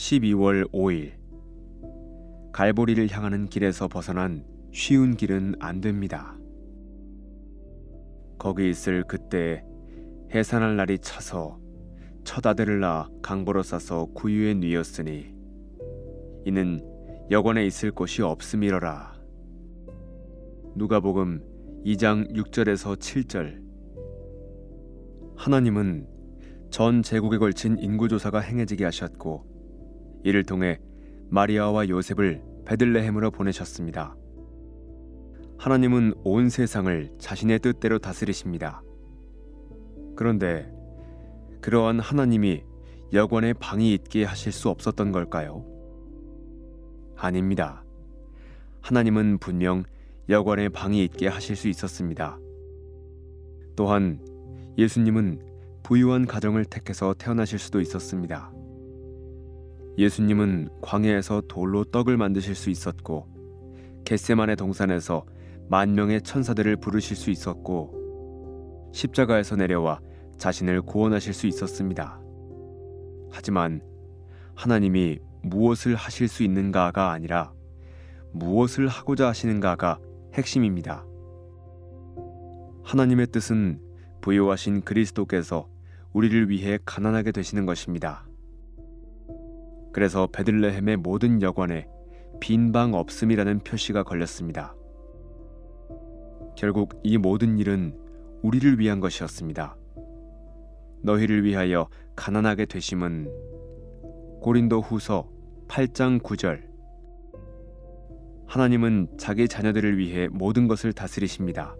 12월 5일 갈보리를 향하는 길에서 벗어난 쉬운 길은 안 됩니다. 거기 있을 그때 해산할 날이 차서 첫 아들을 낳아 강보로 싸서 구유에 뉘었으니 이는 여관에 있을 곳이 없음이러라. 누가복음 2장 6절에서 7절 하나님은 전 제국에 걸친 인구조사가 행해지게 하셨고 이를 통해 마리아와 요셉을 베들레헴으로 보내셨습니다. 하나님은 온 세상을 자신의 뜻대로 다스리십니다. 그런데 그러한 하나님이 여관에 방이 있게 하실 수 없었던 걸까요? 아닙니다. 하나님은 분명 여관에 방이 있게 하실 수 있었습니다. 또한 예수님은 부유한 가정을 택해서 태어나실 수도 있었습니다. 예수님은 광야에서 돌로 떡을 만드실 수 있었고 겟세만의 동산에서 만 명의 천사들을 부르실 수 있었고 십자가에서 내려와 자신을 구원하실 수 있었습니다. 하지만 하나님이 무엇을 하실 수 있는가가 아니라 무엇을 하고자 하시는가가 핵심입니다. 하나님의 뜻은 부유하신 그리스도께서 우리를 위해 가난하게 되시는 것입니다. 그래서 베들레헴의 모든 여관에 빈방 없음이라는 표시가 걸렸습니다. 결국 이 모든 일은 우리를 위한 것이었습니다. 너희를 위하여 가난하게 되심은 고린도 후서 8장 9절 하나님은 자기 자녀들을 위해 모든 것을 다스리십니다.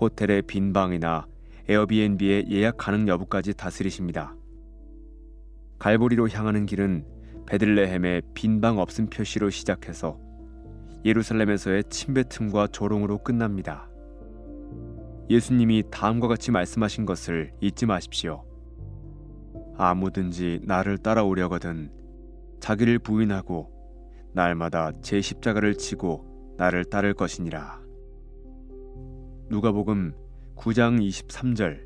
호텔의 빈 방이나 에어비앤비의 예약 가능 여부까지 다스리십니다. 갈보리로 향하는 길은 베들레헴의 빈방 없음 표시로 시작해서 예루살렘에서의 침뱉음과 조롱으로 끝납니다. 예수님이 다음과 같이 말씀하신 것을 잊지 마십시오. 아무든지 나를 따라오려거든 자기를 부인하고 날마다 제 십자가를 치고 나를 따를 것이니라. 누가복음 9장 23절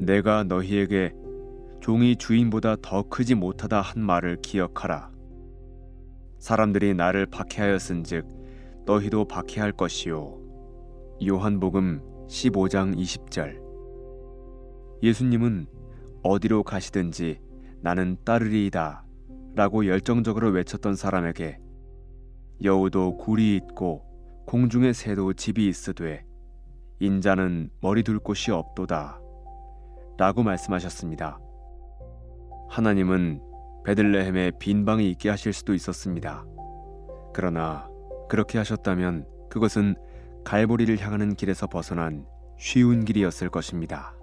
내가 너희에게 종이 주인보다 더 크지 못하다 한 말을 기억하라. 사람들이 나를 박해하였은즉 너희도 박해할 것이요. 요한복음 15장 20절 예수님은 어디로 가시든지 나는 따르리이다 라고 열정적으로 외쳤던 사람에게 여우도 굴이 있고 공중의 새도 집이 있으되 인자는 머리 둘 곳이 없도다 라고 말씀하셨습니다. 하나님은 베들레헴에 빈 방이 있게 하실 수도 있었습니다. 그러나 그렇게 하셨다면 그것은 갈보리를 향하는 길에서 벗어난 쉬운 길이었을 것입니다.